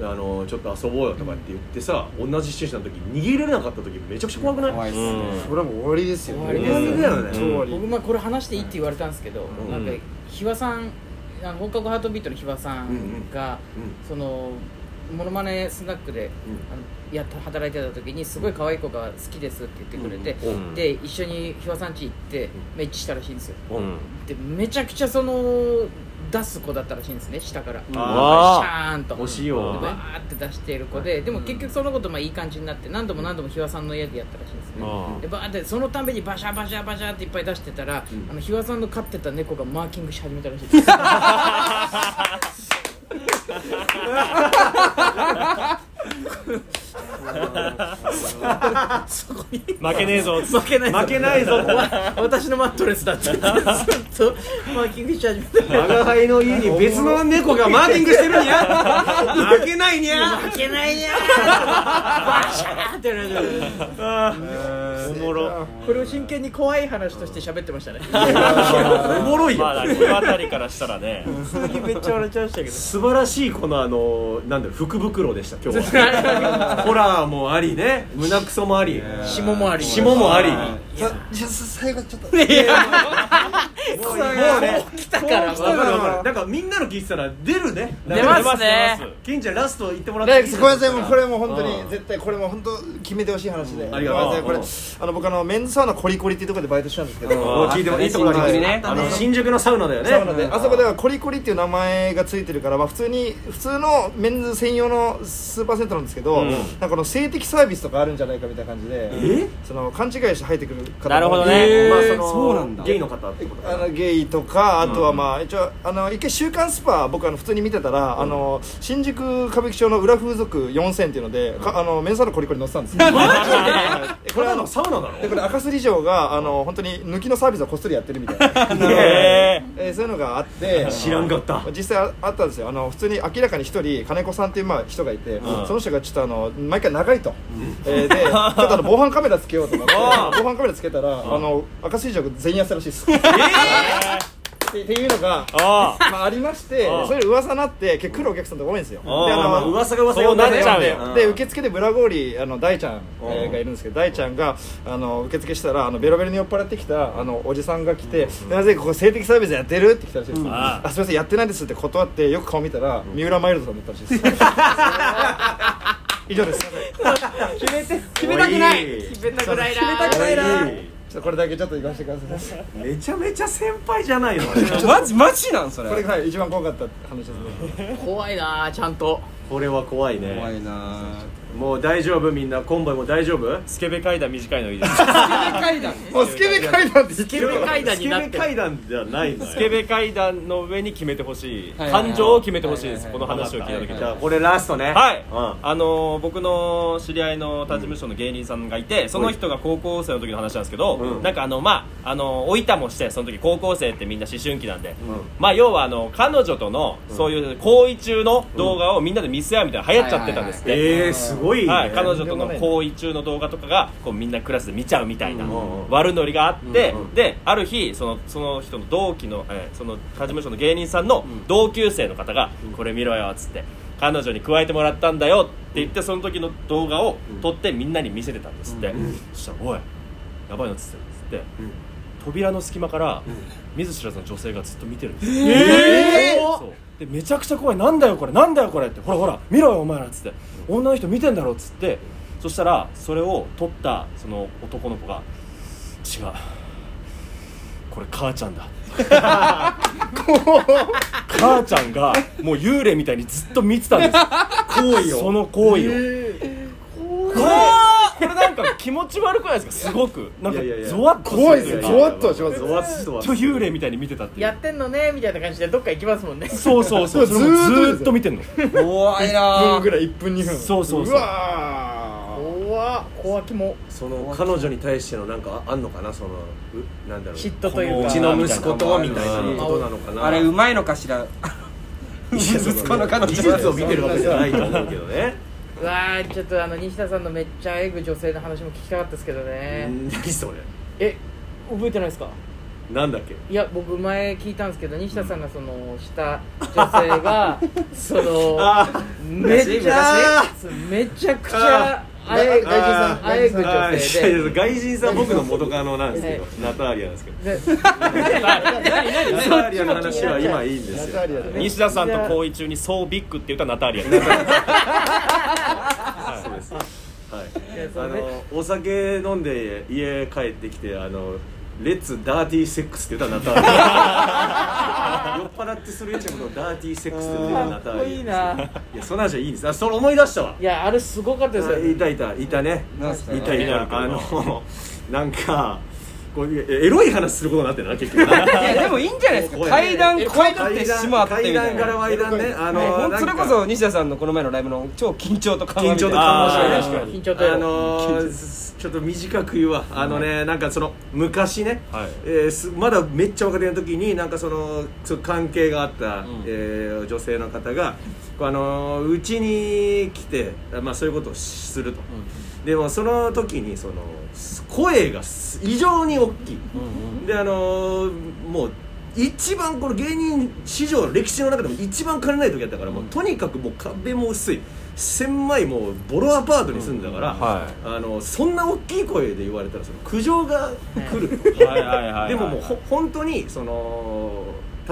あのちょっと遊ぼうよとかって言ってさ、同じシチュエーションの時に逃げれなかった時めちゃくちゃ怖くない？怖いっすね、うん。これはもう終わりですよ終わりです終わりだよね。超終わり。僕まあこれ話していいって言われたんですけど、ん。なんか日和さんあの放課後ハートビートの日和さんが、うん。そのモノマネスナックで、あのやっ働いてた時にすごい可愛い子が好きですって言ってくれて、うん。で一緒にひわさん家行ってメッチしたらしいんですよ。うん。でめちゃくちゃその出す子だったらしいんですね下から。シあ。ャーンと。推しバーって出している子ででも結局その子とまあいい感じになって何度も何度もひわさんの家でやったらしいんですね。あでバーってそのたんびにバシャバシャバシャっていっぱい出してたら、あのひわさんの飼ってた猫がマーキングし始めたらしいです [LAUGHS] そこに負けねえぞ。負けないぞ。負けないぞ。わ私のマットレスだって。ずっとマーキングし始めた我輩の家に別の猫がマーキングしてるにゃ負けないにゃ。負けないにゃ。ーバシャーってやられておもろ。これを真剣に怖い話として喋ってましたね。[LAUGHS] おもろいよ。まあこの辺りからしたらね。普通にめっちゃ笑っちゃいましたけど。素晴らしいこのあのなんだろう福袋でした今日は。[LAUGHS] ホラーもありね。胸クソもあり。霜もあり。霜もあり。さじゃあ最後ちょっともうね来たから。わかるわかるなんかみんなの聞いてたら出るね。出ますね。出ますケンちゃんラスト言ってもらっていい？ですかごめんなさいもうこれもう本当にうん絶対これも本当決めてほしい話で。ありがとう。ごめんなさいこれうんあの僕あのメンズサウナコリコリっていうところでバイトしてたんですけど。お聞いてもいいところあります新宿にね。あの新宿のサウナだよね。サウナで。あそこではコリコリっていう名前がついてるから、まあ、普通に普通のメンズ専用のスーパーセントなんですけど、うん。なんかこの性的サービスとかあるんじゃないかみたいな感じでえ？その勘違いして入ってくる方もなるほどね。えーまあそのそうなんだ。ゲイの方ってことあゲイとかあとはまあ一応あの一回「週刊スパ」僕あの普通に見てたら、あの新宿歌舞伎町の裏風俗4000っていうので、かあのメンサウナコリコリ載ってたんですよこれあのサウナだろでこれ赤スリ嬢があの本当に抜きのサービスをこっそりやってるみたいなへえそういうのがあって知らんかった実際あったんですよあの普通に明らかに一人金子さんっていうまあ人がいて、その人がちょっとあの毎回長いと、えーでちょっとあの防犯カメラつけようと思って防犯カメラつけたら、あの赤水城全員やったらしいです、っっていうのがあまあ、ありましてああ。それ噂になって結構来るお客さんとか多いんですよ。でああ。まあまあ噂が噂そうなっちゃうで。よで受付でブラゴーリあの大ちゃん、がいるんですけど大ちゃんがあの受付したらあのベロベロに酔っ払ってきたあのおじさんが来て「なぜここ性的サービスやってる?」って来たらしいです、ああすみませんやってないですって断ってよく顔見たら、三浦マイルドさんだったらしいです。[LAUGHS] 以上です。決めて決めたくない。決めたくないな。決めたくない。なちょっとこれだけちょっと言わせてください。めちゃめちゃ先輩じゃないの。[LAUGHS] マジマジなんそれ。これがはい一番怖かった話ですね。怖いなちゃんと。これは怖いね。怖いなもう大丈夫みんな。コンボイも大丈夫？スケベ階段短いのいいです。階段？も [LAUGHS] うスケベ階段って言ってスケベ階段になってスケベ階段じゃないのよ。スケベ階段の上に決めてほしい。はいはいはい。感情を決めてほしいですはいこの話を聞いた時に。じゃあこれラストね。はい、うん。あのー僕の知り合いの他事務所の芸人さんがいて、その人が高校生の時の話なんですけど、うん。なんかあのまああのおいたもしてその時高校生ってみんな思春期なんで、まあ要はあの彼女とのそういう行為中の動画をみんなで見せ合うみたいな流行っちゃってたんですって、えー、すごいね、はい、彼女との行為中の動画とかがこうみんなクラスで見ちゃうみたいなうん悪ノリがあって、うんうん。である日そのその人の同期の、えーその他事務所の芸人さんの同級生の方が「これ見ろよ」っつって「彼女に加えてもらったんだよ」って言ってその時の動画を撮ってみんなに見せてたんですって、そしたら「おいやばいの」っつってつって、扉の隙間から見ず知らずの女性がずっと見てるんですよ。えー？そうでめちゃくちゃ怖い。なんだよこれ。なんだよこれ。って。ほらほら。見ろよお前らっつって。女の人見てんだろっつって。そしたらそれを撮ったその男の子が違う。これ母ちゃんだ。母ちゃんがもう幽霊みたいにずっと見てたんです。行為をその行為を。これこれなんか気持ち悪くないですか？すごく。なんかいやいやいや。ゾワッとする怖いですよゾワッとします。ゾワッと幽霊みたいに見てたっていう。やってんのねみたいな感じでどっか行きますもんね。そうそうそう。それもずーっと見てんの。怖い1な分ぐらい1分2分。そうそうそう。わ怖っ。怖きも。その彼女に対してのなんかあんのかな？そのうなんだろう。嫉妬というか。うちの息子とみたいなうんことなのかな？あれうまいのかしら？息子の彼女技術を見てるわけじゃないと思うけどねうわーちょっとあの西田さんのめっちゃエグ女性の話も聞きたかったですけどね。何それ？え覚えてないですか？なんだっけ？いや僕前聞いたんですけど西田さんがそのした女性がそのあめっちゃあめちゃくちゃあれ外人さんあえぐあ女性でい外人さん僕の元カノなんですけど、はナターリアなんですけど。でナターリアの話は今いいんですよ。西田さんと行為中に「そうビッグ」って言ったナターリアです。そうです。はい。あのお酒飲んで家帰ってきてあのレッツダーティーセックスって言った酔っ払ってするやつのことをダーティーセックスって言ったかっこいいな。いやその話はいいんです。あそれ思い出したわ。いやあれすごかったですよ。いたいたいたね。いたいた。あの [LAUGHS] なんかこういうエロい話することになってるな結局。いやでもいいんじゃないですか。[LAUGHS] 階段え階段ってしもあってみ階段からたいな階段ねあのねそれこそ西田さんのこの前のライブの超緊張と緩和緊張とみたいな。緊張とあのーちょっと短く言うわ。あのねなんかその昔ね、はい。えーすまだめっちゃ若手の時になんかその関係があった、えー女性の方があのーうちに来て、まあ、そういうことをすると、でもその時にその声がす異常に大きい、であのーもう一番この芸人史上の歴史の中でも一番金ない時だったから、もうとにかくもう壁も薄い。狭いもうボロアパートに住んでたから、はあのそんな大きい声で言われたらその苦情が来るはい。でももうほ本当にその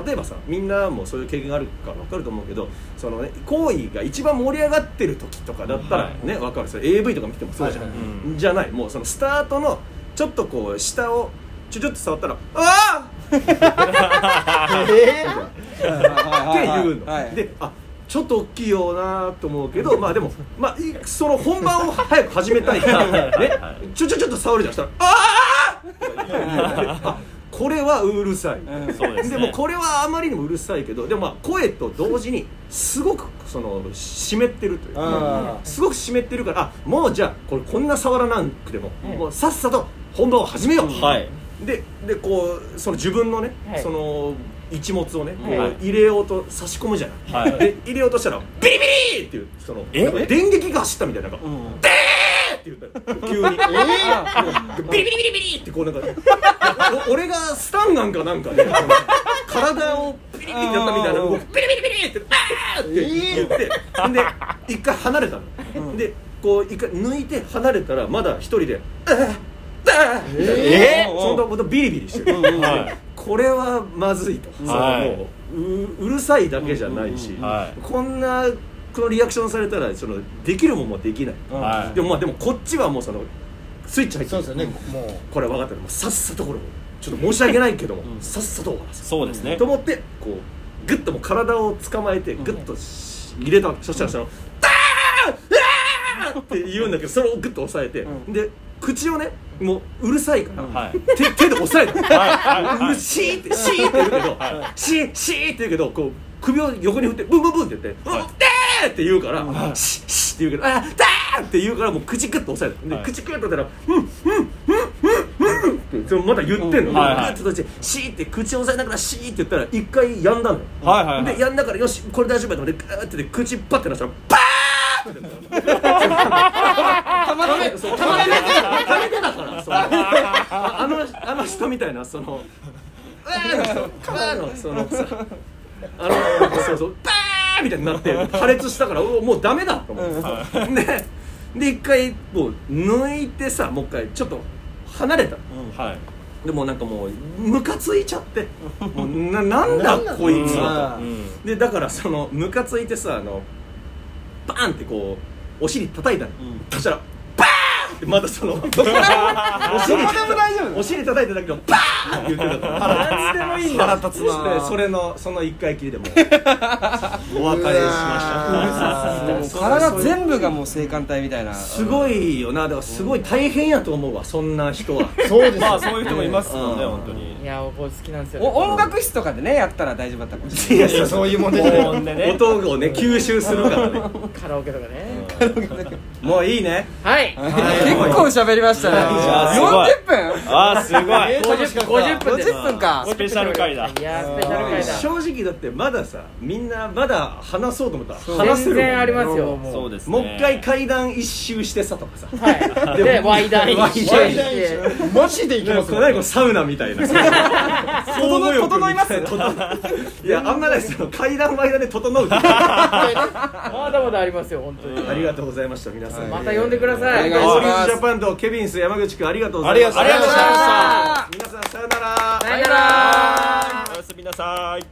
例えばさみんなもそういう経験があるから分かると思うけどその、ね、行為が一番盛り上がってる時とかだったらはい。ね、分かる。それ AV とか見てもそうじゃん、はいうん。じゃない。もうそのスタートのちょっとこう下をちょちょっと触ったら「ああ! [LAUGHS]」えって言うの、はいであちょっと大きいよなと思うけどまあでも、まあ、いその本番を早く始めたいから、[LAUGHS] ね、ちょちょちょっと触るじゃん。したら「あ [LAUGHS] あ!」あこれはうるさい、そうですね。もこれはあまりにもうるさいけどでもまあ声と同時にすごくその湿ってるというすごく湿ってるからあもうじゃあこれこんな触らなくても、もうさっさと本番を始めよう、はい。ででこうその自分のね、はい。その一物をね、はい。入れようと差し込むじゃない、はい。で入れようとしたらビリビリっていうその電撃が走ったみたいななんか、でーって言ったの。急に、でビリビリビリビリってこうなんかお俺がスタンガンかなんかで、その体をビリビリってやったみたいな動きビリビリビリってバーって言って、で一回離れたの、でこう一回抜いて離れたらまだ一人で「あーあー。えそんなことビリビリしてる、はい。これはまずいと、もうううるさいだけじゃないし、はい。こんなこのリアクションされたらそのできるもんもできない。でもまあでもこっちはもうそのスイッチ入ってる。そうですよね。もう。これ分かったらもうさっさとこれをちょっと申し訳ないけども、さっさと終わらせるそうですね。と思ってこうグッともう体を捕まえてグッとし入れたわけ。そしたらその「ダーうわー!」って言うんだけどそれをグッと押さえて、で口をねもううるさいから、はい。手 [LAUGHS] 手で押さえて、はい。はい。はい。うるシーってシーって言うけど、シーシーって言うけどこう首を横に振ってブンブンブンって言って「うんでー!」って言うから「シッシー」って言うけど「あだー!」って言うからもう口グッと押さえてで、はい口グッとやったら「うんうんうんうんうん」ってそのまた言ってんの、うんはいはいグッと閉じてシーって口を押さえながらシーって言ったら一回やんだのよ、はいはいはいでやんだからよしこれ大丈夫だと思ってガーってで口パッてなったらバーってなったたまためそうたまためためてたからそのああのあの人みたいなそのうわーの人うわーのそあのそうそうバーみたいになって破裂したからおもうダメだと思ってでで一回もう抜いてさもう一回ちょっと離れた。のはい。でもなんかもうムカついちゃって。もうななんだこいつはとうん。でだからそのムカついてさあのバーンってこうお尻叩いたの、そしたらまたそのお尻どこでも大丈夫お尻叩いただけどバーンって言ってたから。何でもいいんだ。腹立つなでそれのその一回きりでもう。[LAUGHS] お別れしました。体全部がもう性感帯みたいな。すごいよな。だからすごい大変やと思うわそんな人は。[LAUGHS] そうですよまあそういう人もいますもんねうん。本当に。いや僕好きなんですよ、ね、お音楽室とかでねやったら大丈夫だったかもしれない。いやいやそういうもんで高ね音でね。音をね吸収するからね。[LAUGHS] カラオケとかねもういいね。はい。はい。構喋りましたね。やーすごい。40分？あーすごい。50分。50分です50分か。スペシャル回だ。いやースペシャル回だ。正直だってまださみんなまだ話そうと思った。ら話せ全然ありますよ。そうですね。もう一回階段一周してさとかさ。はい。でワイダン一周マジでいきますかこれ何これサウナみたいな。[LAUGHS] 整います。いやあんまないですよ。階段の間で整う [LAUGHS] まだまだありますよ本当に。ありがとうございました皆さんまた呼んでください。オーリーズジャパンとケビンス山口君ありがとうございました。ありがとうございました。皆さんさよなら。さよなら。おやすみなさい